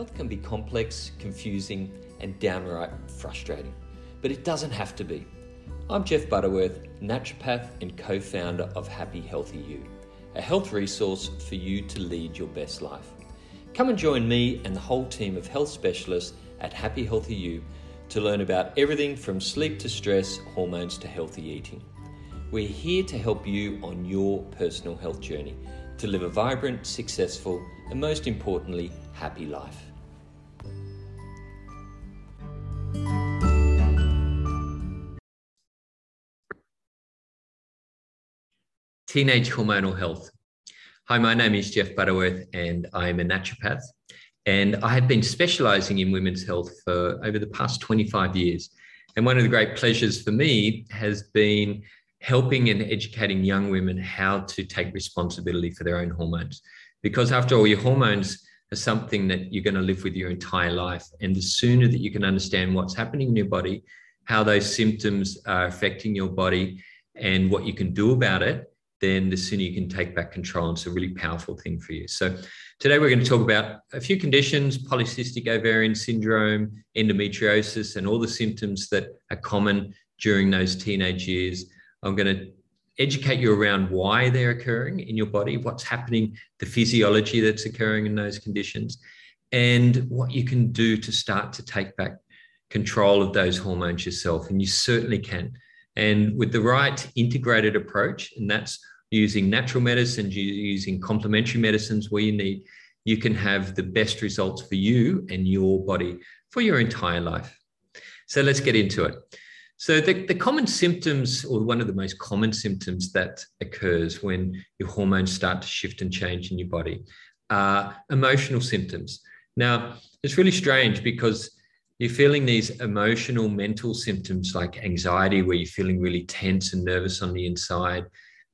Health can be complex, confusing, and downright frustrating, but it doesn't have to be. I'm Jeff Butterworth, naturopath and co founder of Happy Healthy You, a health resource for you to lead your best life. Come and join me and the whole team of health specialists at Happy Healthy You to learn about everything from sleep to stress, hormones to healthy eating. We're here to help you on your personal health journey to live a vibrant, successful, and most importantly, happy life. Teenage hormonal health. Hi, my name is Jeff Butterworth, and I'm a naturopath. And I have been specializing in women's health for over the past 25 years. And one of the great pleasures for me has been helping and educating young women how to take responsibility for their own hormones. Because after all, your hormones are something that you're going to live with your entire life. And the sooner that you can understand what's happening in your body, how those symptoms are affecting your body, and what you can do about it, then the sooner you can take back control. And it's a really powerful thing for you. So today we're going to talk about a few conditions, polycystic ovarian syndrome, endometriosis, and all the symptoms that are common during those teenage years. I'm going to educate you around why they're occurring in your body, what's happening, the physiology that's occurring in those conditions, and what you can do to start to take back control of those hormones yourself. And you certainly can. And with the right integrated approach, and that's using natural medicines, using complementary medicines where you need, you can have the best results for you and your body for your entire life. So let's get into it. So the, the common symptoms, or one of the most common symptoms that occurs when your hormones start to shift and change in your body are emotional symptoms. Now, it's really strange because you're feeling these emotional, mental symptoms like anxiety, where you're feeling really tense and nervous on the inside.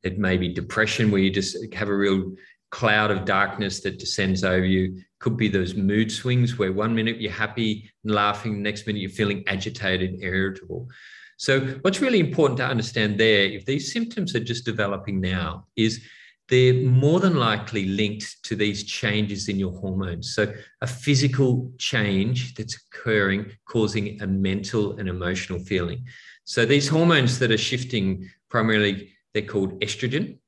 It may be depression, where you just have a real cloud of darkness that descends over you. Could be those mood swings where one minute you're happy and laughing, the next minute you're feeling agitated, irritable. So, what's really important to understand there, if these symptoms are just developing now, is they're more than likely linked to these changes in your hormones. So, a physical change that's occurring, causing a mental and emotional feeling. So, these hormones that are shifting primarily, they're called estrogen.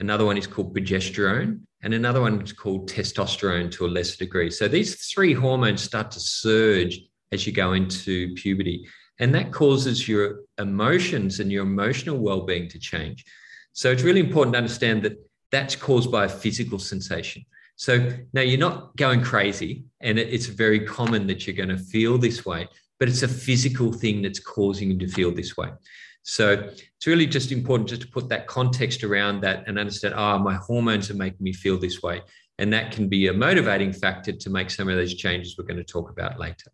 Another one is called progesterone, and another one is called testosterone to a lesser degree. So, these three hormones start to surge as you go into puberty. And that causes your emotions and your emotional well being to change. So it's really important to understand that that's caused by a physical sensation. So now you're not going crazy, and it's very common that you're going to feel this way, but it's a physical thing that's causing you to feel this way. So it's really just important just to put that context around that and understand, ah, oh, my hormones are making me feel this way. And that can be a motivating factor to make some of those changes we're going to talk about later.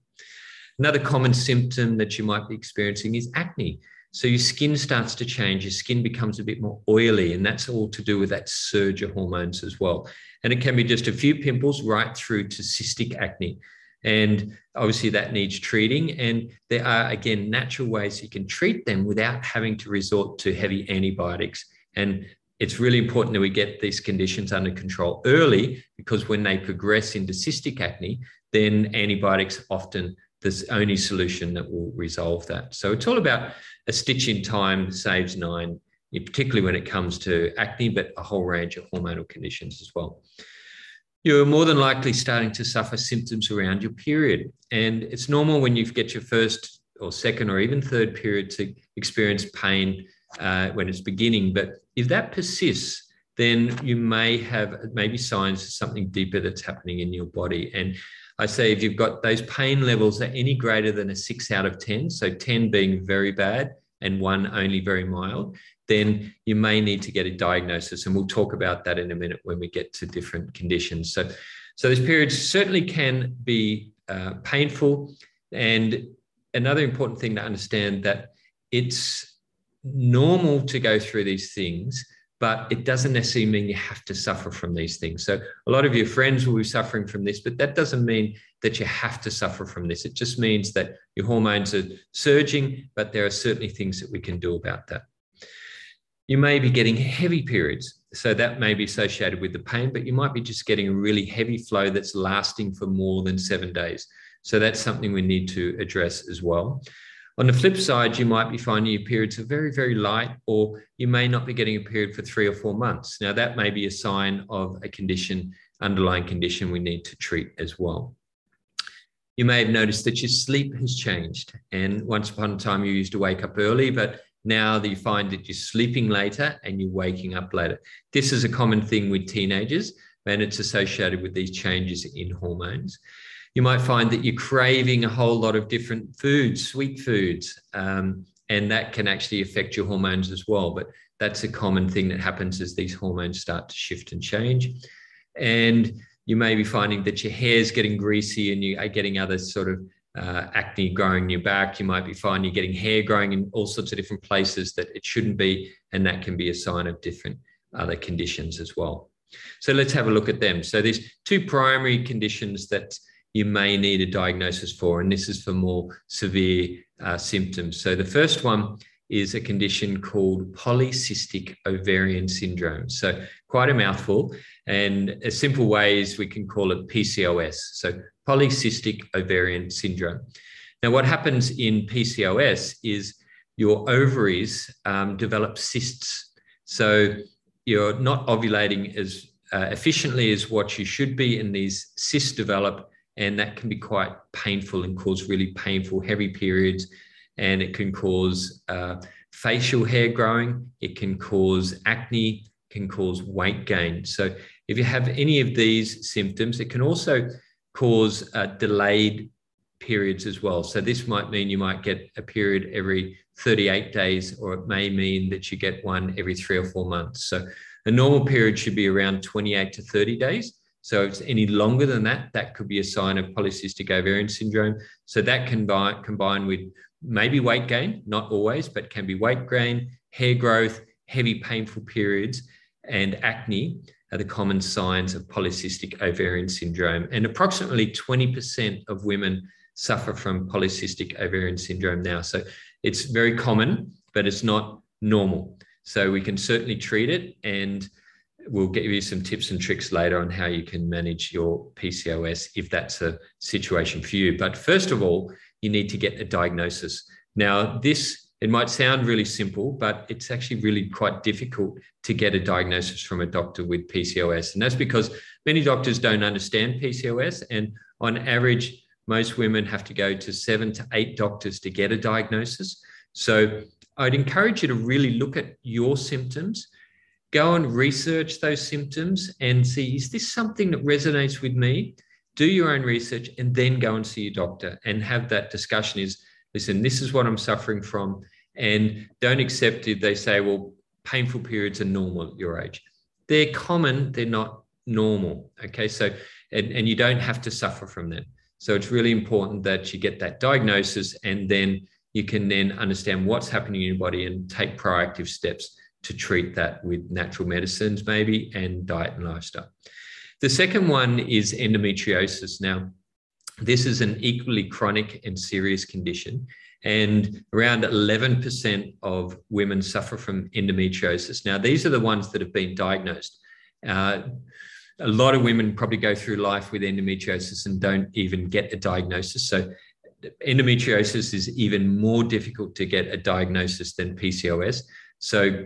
Another common symptom that you might be experiencing is acne. So your skin starts to change, your skin becomes a bit more oily, and that's all to do with that surge of hormones as well. And it can be just a few pimples right through to cystic acne. And obviously, that needs treating. And there are, again, natural ways you can treat them without having to resort to heavy antibiotics. And it's really important that we get these conditions under control early because when they progress into cystic acne, then antibiotics often the only solution that will resolve that. So it's all about a stitch in time saves nine, particularly when it comes to acne, but a whole range of hormonal conditions as well. You're more than likely starting to suffer symptoms around your period. And it's normal when you get your first or second or even third period to experience pain uh, when it's beginning. But if that persists, then you may have maybe signs of something deeper that's happening in your body. And I say if you've got those pain levels are any greater than a six out of 10, so 10 being very bad and one only very mild, then you may need to get a diagnosis. And we'll talk about that in a minute when we get to different conditions. So, so these periods certainly can be uh, painful. And another important thing to understand that it's normal to go through these things but it doesn't necessarily mean you have to suffer from these things. So a lot of your friends will be suffering from this, but that doesn't mean that you have to suffer from this. It just means that your hormones are surging, but there are certainly things that we can do about that. You may be getting heavy periods. so that may be associated with the pain, but you might be just getting a really heavy flow that's lasting for more than seven days. So that's something we need to address as well. On the flip side, you might be finding your periods are very, very light, or you may not be getting a period for three or four months. Now, that may be a sign of a condition, underlying condition we need to treat as well. You may have noticed that your sleep has changed. And once upon a time, you used to wake up early, but now that you find that you're sleeping later and you're waking up later. This is a common thing with teenagers, and it's associated with these changes in hormones you might find that you're craving a whole lot of different foods, sweet foods, um, and that can actually affect your hormones as well. But that's a common thing that happens as these hormones start to shift and change. And you may be finding that your hair is getting greasy and you are getting other sort of uh, acne growing in your back. You might be finding you're getting hair growing in all sorts of different places that it shouldn't be. And that can be a sign of different other conditions as well. So let's have a look at them. So there's two primary conditions that you may need a diagnosis for, and this is for more severe uh, symptoms. So the first one is a condition called polycystic ovarian syndrome. So quite a mouthful, and a simple way is we can call it PCOS. So polycystic ovarian syndrome. Now, what happens in PCOS is your ovaries um, develop cysts. So you're not ovulating as uh, efficiently as what you should be, and these cysts develop and that can be quite painful and cause really painful, heavy periods. And it can cause uh, facial hair growing, it can cause acne, can cause weight gain. So, if you have any of these symptoms, it can also cause uh, delayed periods as well. So, this might mean you might get a period every 38 days, or it may mean that you get one every three or four months. So, a normal period should be around 28 to 30 days. So if it's any longer than that, that could be a sign of polycystic ovarian syndrome. So that can combine, combine with maybe weight gain, not always, but can be weight gain, hair growth, heavy painful periods, and acne are the common signs of polycystic ovarian syndrome. And approximately 20% of women suffer from polycystic ovarian syndrome now. So it's very common, but it's not normal. So we can certainly treat it and we'll give you some tips and tricks later on how you can manage your PCOS if that's a situation for you. But first of all, you need to get a diagnosis. Now, this it might sound really simple, but it's actually really quite difficult to get a diagnosis from a doctor with PCOS. And that's because many doctors don't understand PCOS. And on average, most women have to go to seven to eight doctors to get a diagnosis. So I'd encourage you to really look at your symptoms go and research those symptoms and see is this something that resonates with me do your own research and then go and see your doctor and have that discussion is listen this is what i'm suffering from. And don't accept it. They say well painful periods are normal at your age. They're common they're not normal okay? So and, and you don't have to suffer from them so it's really important that you get that diagnosis and then you can then understand what's happening in your body and take proactive steps to treat that with natural medicines, maybe, and diet and lifestyle. The second one is endometriosis. Now, this is an equally chronic and serious condition, and around 11% of women suffer from endometriosis. Now, these are the ones that have been diagnosed. Uh, a lot of women probably go through life with endometriosis and don't even get a diagnosis. So, endometriosis is even more difficult to get a diagnosis than PCOS. So,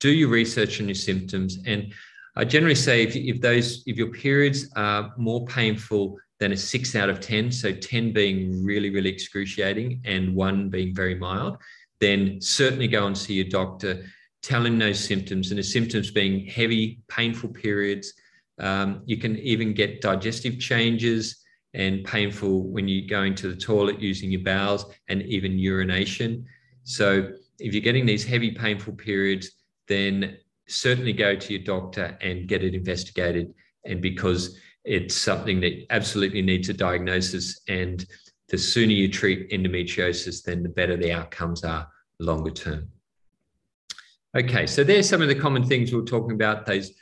do your research on your symptoms. And I generally say if, if those if your periods are more painful than a six out of 10, so 10 being really, really excruciating and one being very mild, then certainly go and see your doctor, tell him those symptoms and the symptoms being heavy, painful periods. Um, you can even get digestive changes and painful when you're going to the toilet using your bowels and even urination. So if you're getting these heavy, painful periods, then certainly go to your doctor and get it investigated. And because it's something that absolutely needs a diagnosis, and the sooner you treat endometriosis, then the better the outcomes are longer term. Okay, so there's some of the common things we are talking about those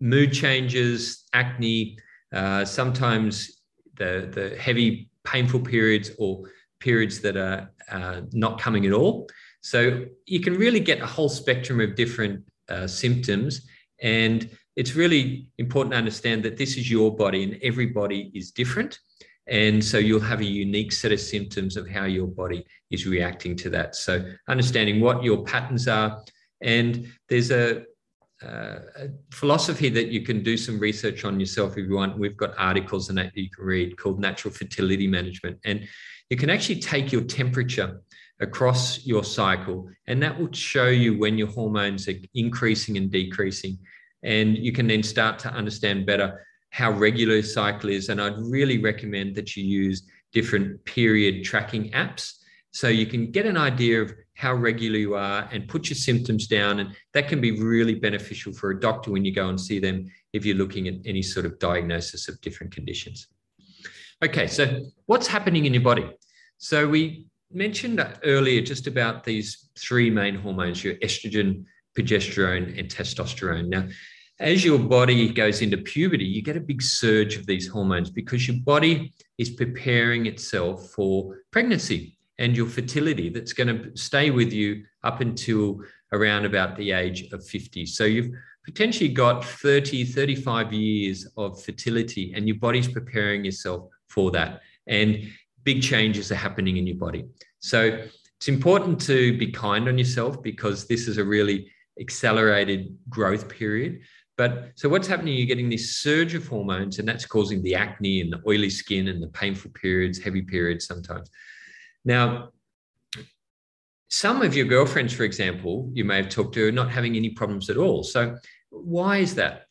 mood changes, acne, uh, sometimes the, the heavy, painful periods or periods that are uh, not coming at all. So you can really get a whole spectrum of different uh, symptoms And it's really important to understand that this is your body and everybody is different. And so you'll have a unique set of symptoms of how your body is reacting to that. So understanding what your patterns are. And there's a, uh, a philosophy that you can do some research on yourself if you want. We've got articles and that you can read called Natural Fertility Management. And you can actually take your temperature across your cycle, and that will show you when your hormones are increasing and decreasing. And you can then start to understand better how regular the cycle is. And I'd really recommend that you use different period tracking apps so you can get an idea of how regular you are and put your symptoms down. And that can be really beneficial for a doctor when you go and see them if you're looking at any sort of diagnosis of different conditions. Okay, so what's happening in your body? So we mentioned earlier just about these three main hormones your estrogen, progesterone, and testosterone. Now, as your body goes into puberty, you get a big surge of these hormones because your body is preparing itself for pregnancy and your fertility that's going to stay with you up until around about the age of 50. So you've potentially got 30, 35 years of fertility, and your body's preparing yourself for that. And big changes are happening in your body. So it's important to be kind on yourself because this is a really accelerated growth period. But so what's happening? You're getting this surge of hormones, and that's causing the acne and the oily skin and the painful periods, heavy periods sometimes. Now, some of your girlfriends, for example, you may have talked to, are not having any problems at all. So, why is that?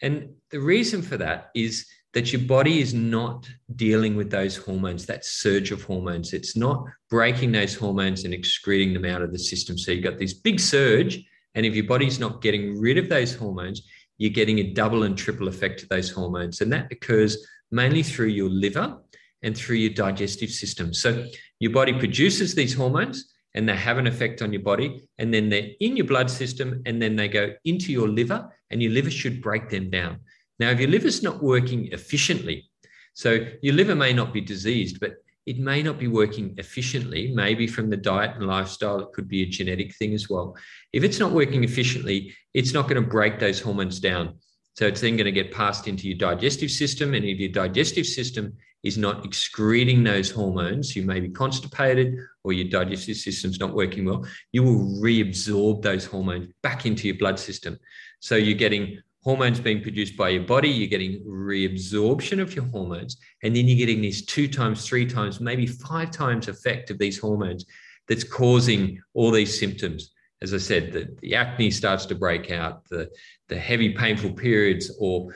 And the reason for that is that your body is not dealing with those hormones, that surge of hormones. It's not breaking those hormones and excreting them out of the system. So you've got this big surge, and if your body's not getting rid of those hormones, you're getting a double and triple effect of those hormones. And that occurs mainly through your liver and through your digestive system. So your body produces these hormones and they have an effect on your body. And then they're in your blood system and then they go into your liver, and your liver should break them down. Now, if your liver's not working efficiently, so your liver may not be diseased, but it may not be working efficiently, maybe from the diet and lifestyle, it could be a genetic thing as well. If it's not working efficiently, it's not going to break those hormones down. So it's then going to get passed into your digestive system. And if your digestive system is not excreting those hormones, you may be constipated or your digestive system's not working well, you will reabsorb those hormones back into your blood system. So you're getting hormones being produced by your body, you're getting reabsorption of your hormones, and then you're getting this two times, three times, maybe five times effect of these hormones that's causing all these symptoms. As I said, the, the acne starts to break out, the, the heavy, painful periods, or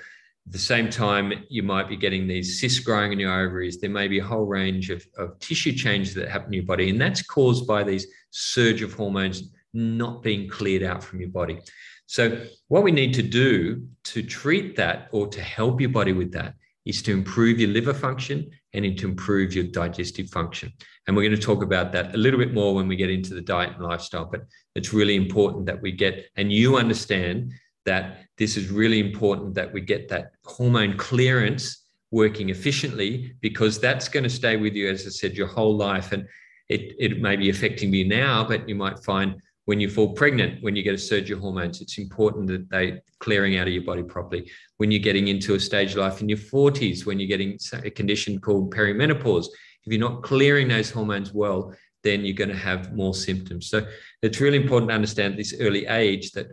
at the same time, you might be getting these cysts growing in your ovaries. There may be a whole range of, of tissue changes that happen in your body, and that's caused by these surge of hormones not being cleared out from your body. So, what we need to do to treat that or to help your body with that is to improve your liver function and to improve your digestive function. And we're going to talk about that a little bit more when we get into the diet and lifestyle. But it's really important that we get, and you understand that this is really important that we get that hormone clearance working efficiently because that's going to stay with you, as I said, your whole life. And it, it may be affecting you now, but you might find when you fall pregnant, when you get a surge of hormones, it's important that they clearing out of your body properly. When you're getting into a stage of life in your 40s, when you're getting a condition called perimenopause, if you're not clearing those hormones well, then you're going to have more symptoms. So it's really important to understand this early age that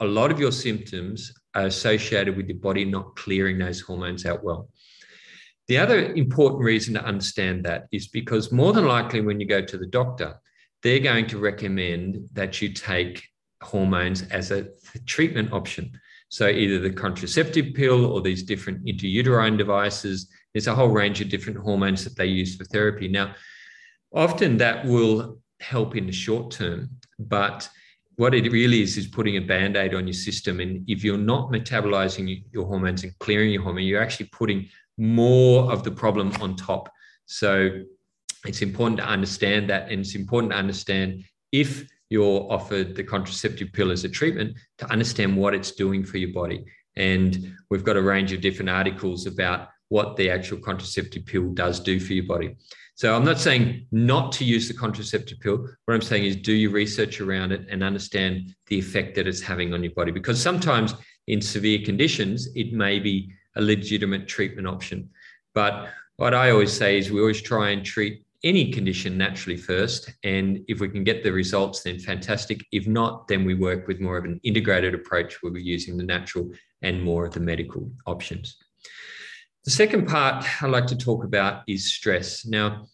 a lot of your symptoms are associated with your body not clearing those hormones out well. The other important reason to understand that is because more than likely, when you go to the doctor, they're going to recommend that you take hormones as a treatment option. So either the contraceptive pill or these different intrauterine devices. There's a whole range of different hormones that they use for therapy. Now, often that will help in the short term, but what it really is is putting a band-aid on your system. And if you're not metabolizing your hormones and clearing your hormone, you're actually putting more of the problem on top. So it's important to understand that. And it's important to understand if you're offered the contraceptive pill as a treatment to understand what it's doing for your body. And we've got a range of different articles about what the actual contraceptive pill does do for your body. So I'm not saying not to use the contraceptive pill. What I'm saying is do your research around it and understand the effect that it's having on your body. Because sometimes in severe conditions, it may be a legitimate treatment option. But what I always say is we always try and treat any condition naturally first. And if we can get the results, then fantastic. If not, then we work with more of an integrated approach where we're using the natural and more of the medical options. The second part I'd like to talk about is stress. Now,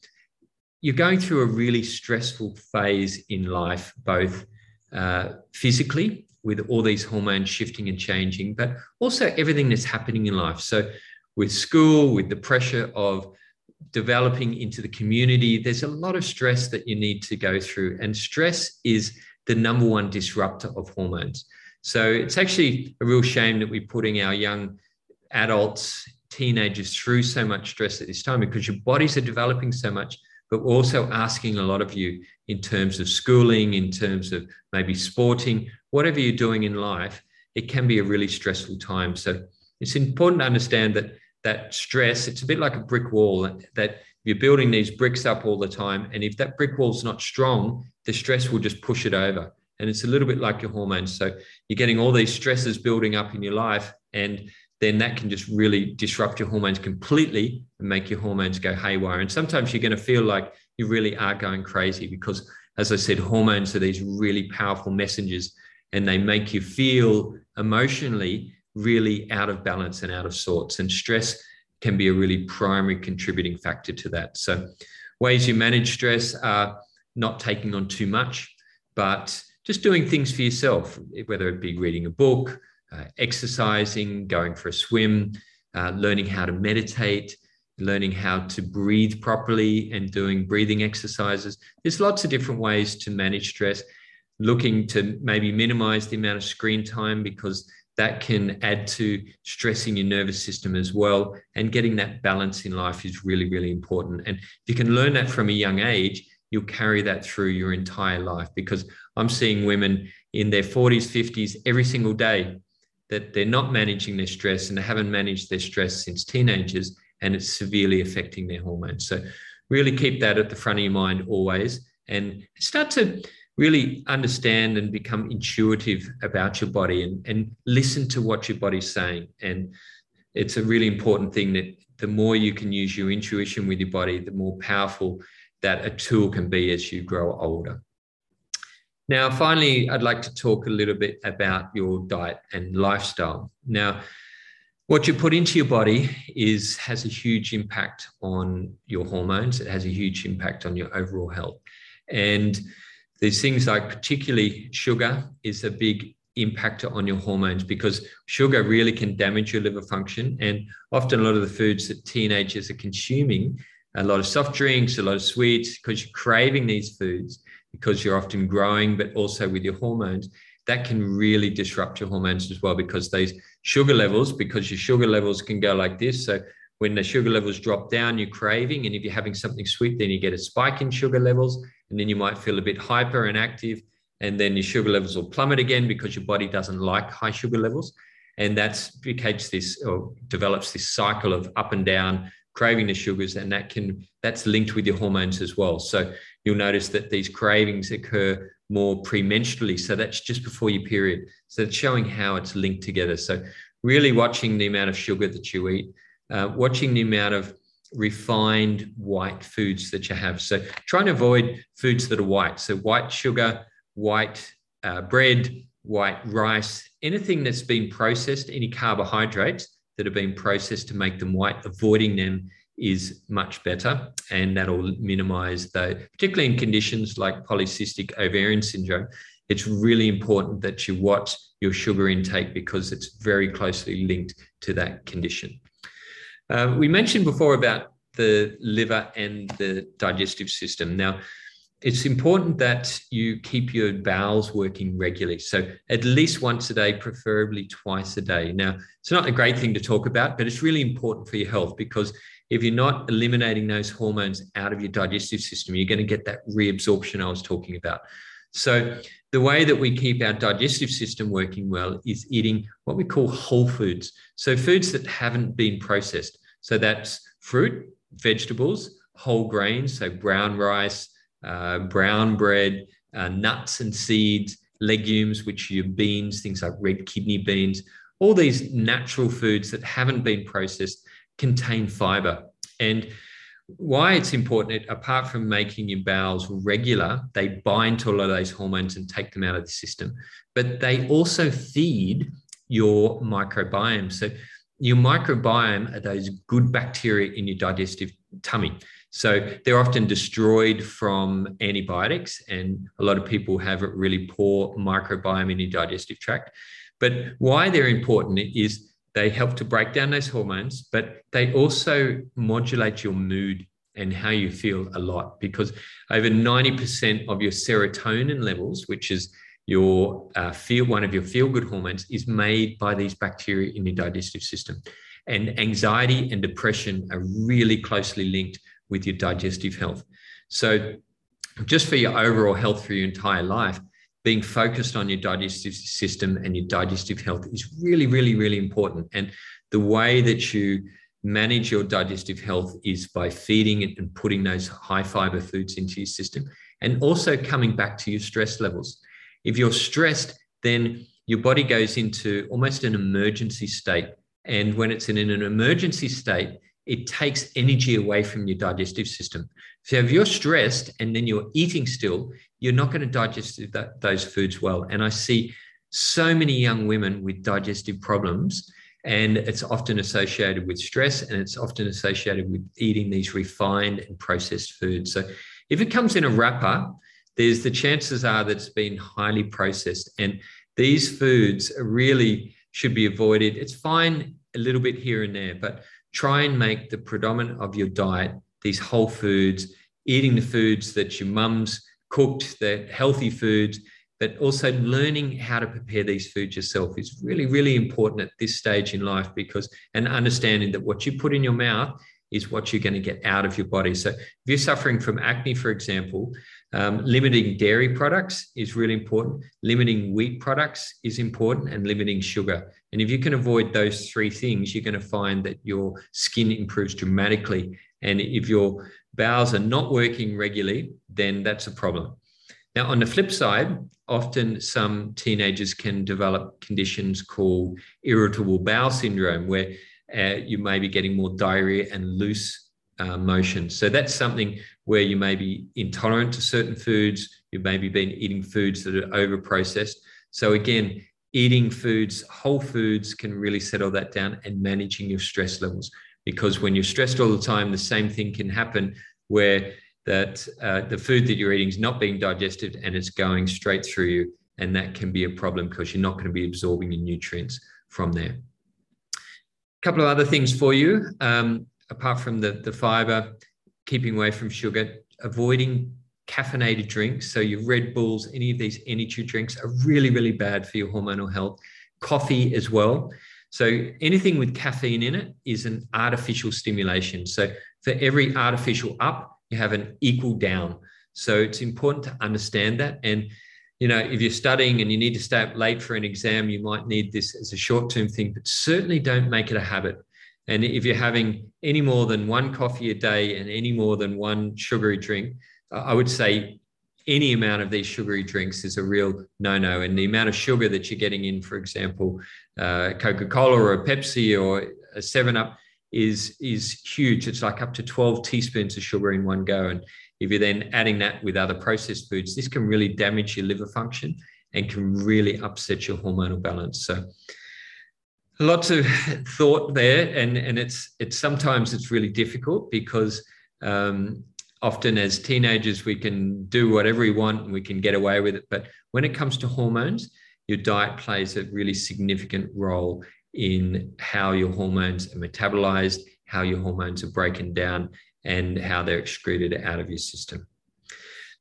you're going through a really stressful phase in life, both uh, physically with all these hormones shifting and changing, but also everything that's happening in life. So, with school, with the pressure of developing into the community, there's a lot of stress that you need to go through. And stress is the number one disruptor of hormones. So it's actually a real shame that we're putting our young adults, teenagers through so much stress at this time because your bodies are developing so much, but we're also asking a lot of you in terms of schooling, in terms of maybe sporting, whatever you're doing in life, it can be a really stressful time. So it's important to understand that that stress, it's a bit like a brick wall that you're building these bricks up all the time. And if that brick wall's not strong, the stress will just push it over. And it's a little bit like your hormones. So you're getting all these stresses building up in your life, and then that can just really disrupt your hormones completely and make your hormones go haywire. And sometimes you're going to feel like you really are going crazy because, as I said, hormones are these really powerful messengers and they make you feel emotionally really out of balance and out of sorts. And stress can be a really primary contributing factor to that. So, ways you manage stress are not taking on too much, but just doing things for yourself, whether it be reading a book, uh, exercising, going for a swim, uh, learning how to meditate, learning how to breathe properly, and doing breathing exercises. There's lots of different ways to manage stress. Looking to maybe minimize the amount of screen time because that can add to stressing your nervous system as well. And getting that balance in life is really, really important. And if you can learn that from a young age, you'll carry that through your entire life. Because I'm seeing women in their 40s, 50s every single day that they're not managing their stress and they haven't managed their stress since teenagers, and it's severely affecting their hormones. So, really keep that at the front of your mind always and start to really understand and become intuitive about your body and, and listen to what your body's saying. And it's a really important thing that the more you can use your intuition with your body, the more powerful that a tool can be as you grow older. Now, finally, I'd like to talk a little bit about your diet and lifestyle. Now, what you put into your body is has a huge impact on your hormones. It has a huge impact on your overall health. And there's things like particularly sugar is a big impactor on your hormones because sugar really can damage your liver function. And often a lot of the foods that teenagers are consuming, a lot of soft drinks, a lot of sweets, because you're craving these foods, because you're often growing, but also with your hormones, that can really disrupt your hormones as well because these sugar levels, because your sugar levels can go like this. So when the sugar levels drop down, you're craving. And if you're having something sweet, then you get a spike in sugar levels and then you might feel a bit hyper and active and then your sugar levels will plummet again because your body doesn't like high sugar levels. And that's becomes this or develops this cycle of up and down craving the sugars and that can that's linked with your hormones as well. So you'll notice that these cravings occur more premenstrually so that's just before your period. So it's showing how it's linked together. So really watching the amount of sugar that you eat uh, watching the amount of refined white foods that you have. So try and avoid foods that are white. So white sugar, white uh, bread, white rice, anything that's been processed, any carbohydrates that have been processed to make them white, avoiding them is much better. And that'll minimize the, particularly in conditions like polycystic ovarian syndrome, it's really important that you watch your sugar intake because it's very closely linked to that condition. Uh, we mentioned before about the liver and the digestive system. Now, it's important that you keep your bowels working regularly. So, at least once a day, preferably twice a day. Now, it's not a great thing to talk about, but it's really important for your health because if you're not eliminating those hormones out of your digestive system, you're going to get that reabsorption I was talking about. So, the way that we keep our digestive system working well is eating what we call whole foods. So, foods that haven't been processed. So, that's fruit, vegetables, whole grains, so brown rice, uh, brown bread, uh, nuts and seeds, legumes, which are your beans, things like red kidney beans, all these natural foods that haven't been processed contain fiber. And why it's important, apart from making your bowels regular, they bind to a lot of those hormones and take them out of the system. But they also feed your microbiome. So your microbiome are those good bacteria in your digestive tummy. So they're often destroyed from antibiotics, and a lot of people have a really poor microbiome in your digestive tract. But why they're important is they help to break down those hormones, but they also modulate your mood and how you feel a lot because over 90% of your serotonin levels, which is your uh, feel one of your feel good hormones, is made by these bacteria in your digestive system. And anxiety and depression are really closely linked with your digestive health. So, just for your overall health for your entire life, being focused on your digestive system and your digestive health is really, really, really important. And the way that you manage your digestive health is by feeding it and putting those high fiber foods into your system and also coming back to your stress levels. If you're stressed, then your body goes into almost an emergency state. And when it's in an emergency state, it takes energy away from your digestive system. So if you're stressed and then you're eating still, you're not going to digest that, those foods well. And I see so many young women with digestive problems, and it's often associated with stress and it's often associated with eating these refined and processed foods. So if it comes in a wrapper, there's the chances are that it's been highly processed. And these foods really should be avoided. It's fine a little bit here and there, but try and make the predominant of your diet these whole foods, eating the foods that your mum's cooked, the healthy foods, but also learning how to prepare these foods yourself is really, really important at this stage in life because, and understanding that what you put in your mouth is what you're going to get out of your body. So, if you're suffering from acne, for example, um, limiting dairy products is really important. Limiting wheat products is important, and limiting sugar. And if you can avoid those three things, you're going to find that your skin improves dramatically. And if your bowels are not working regularly, then that's a problem. Now, on the flip side, often some teenagers can develop conditions called irritable bowel syndrome, where uh, you may be getting more diarrhea and loose uh, motion. So that's something where you may be intolerant to certain foods. You may be been eating foods that are over processed. So again, eating foods, whole foods can really settle that down and managing your stress levels. Because when you're stressed all the time, the same thing can happen where that uh, the food that you're eating is not being digested and it's going straight through you. And that can be a problem because you're not going to be absorbing your nutrients from there. A couple of other things for you, um, apart from the, the fiber, keeping away from sugar, avoiding caffeinated drinks. So your Red Bulls, any of these energy drinks are really, really bad for your hormonal health. Coffee as well. So anything with caffeine in it is an artificial stimulation. So for every artificial up, you have an equal down. So it's important to understand that. And you know, if you're studying and you need to stay up late for an exam, you might need this as a short-term thing, but certainly don't make it a habit. And if you're having any more than one coffee a day and any more than one sugary drink, I would say any amount of these sugary drinks is a real no-no. And the amount of sugar that you're getting in, for example, uh, Coca-Cola or a Pepsi or a Seven Up is is huge. It's like up to 12 teaspoons of sugar in one go. And if you're then adding that with other processed foods, this can really damage your liver function and can really upset your hormonal balance. So lots of thought there, and and it's it's sometimes it's really difficult because um, often as teenagers we can do whatever we want and we can get away with it, but when it comes to hormones, your diet plays a really significant role in how your hormones are metabolized, how your hormones are broken down, and how they're excreted out of your system.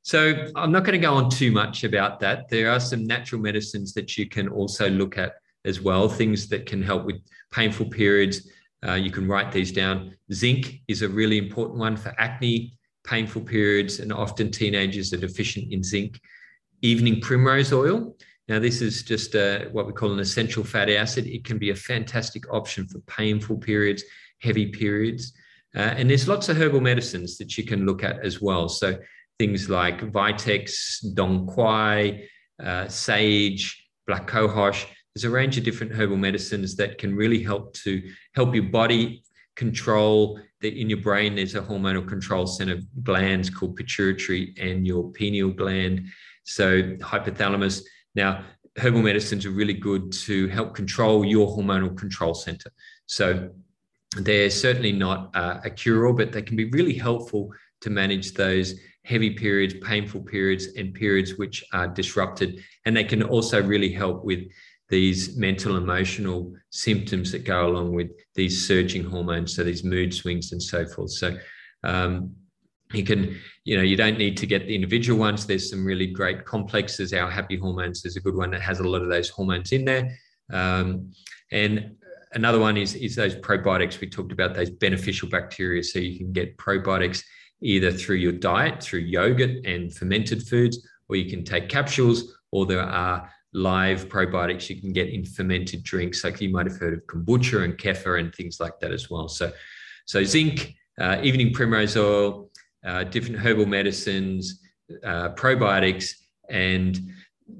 So I'm not going to go on too much about that. There are some natural medicines that you can also look at as well, things that can help with painful periods. Uh, you can write these down. Zinc is a really important one for acne, painful periods, and often teenagers are deficient in zinc. Evening primrose oil. Now, this is just uh, what we call an essential fatty acid. It can be a fantastic option for painful periods, heavy periods. Uh, and there's lots of herbal medicines that you can look at as well. So things like Vitex, Dong Quai, uh, sage, black cohosh, there's a range of different herbal medicines that can really help to help your body control that in your brain there's a hormonal control center of glands called pituitary and your pineal gland. So hypothalamus now herbal medicines are really good to help control your hormonal control center. So they're certainly not uh, a cure all but they can be really helpful to manage those heavy periods painful periods and periods which are disrupted. And they can also really help with these mental emotional symptoms that go along with these surging hormones so these mood swings and so forth. So um, you can you know you don't need to get the individual ones. There's some really great complexes. Our happy hormones there's a good one that has a lot of those hormones in there. Um, and another one is is those probiotics. We talked about those beneficial bacteria. So you can get probiotics either through your diet through yogurt and fermented foods or you can take capsules or there are live probiotics you can get in fermented drinks. Like you might have heard of kombucha and kefir and things like that as well. So, so zinc, uh, evening primrose oil, uh, different herbal medicines, uh, probiotics, and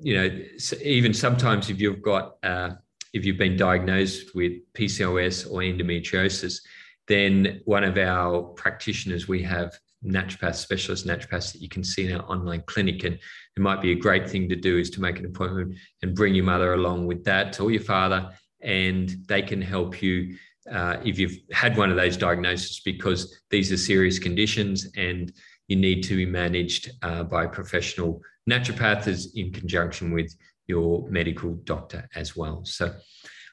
you know even sometimes if you've got uh, if you've been diagnosed with PCOS or endometriosis, then one of our practitioners we have naturopath specialist naturopaths that you can see in our online clinic. And it might be a great thing to do is to make an appointment and bring your mother along with that or your father, and they can help you uh, if you've had one of those diagnoses because these are serious conditions and you need to be managed uh, by a professional naturopath in conjunction with your medical doctor as well. So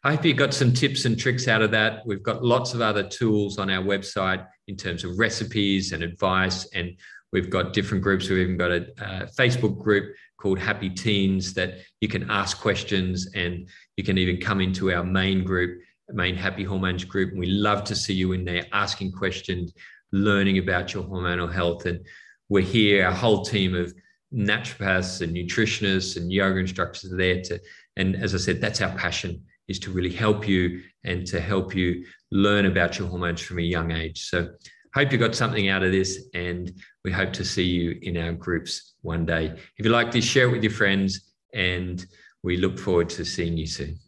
I hope you got some tips and tricks out of that. We've got lots of other tools on our website in terms of recipes and advice. And we've got different groups. We've even got a, a Facebook group called Happy Teens that you can ask questions and you can even come into our main group, main Happy Hormones group. And we love to see you in there asking questions, learning about your hormonal health. And we're here, our whole team of naturopaths and nutritionists and yoga instructors are there to, and as I said, that's our passion is to really help you and to help you learn about your hormones from a young age. So, hope you got something out of this, and we hope to see you in our groups one day. If you like this, share it with your friends, and we look forward to seeing you soon.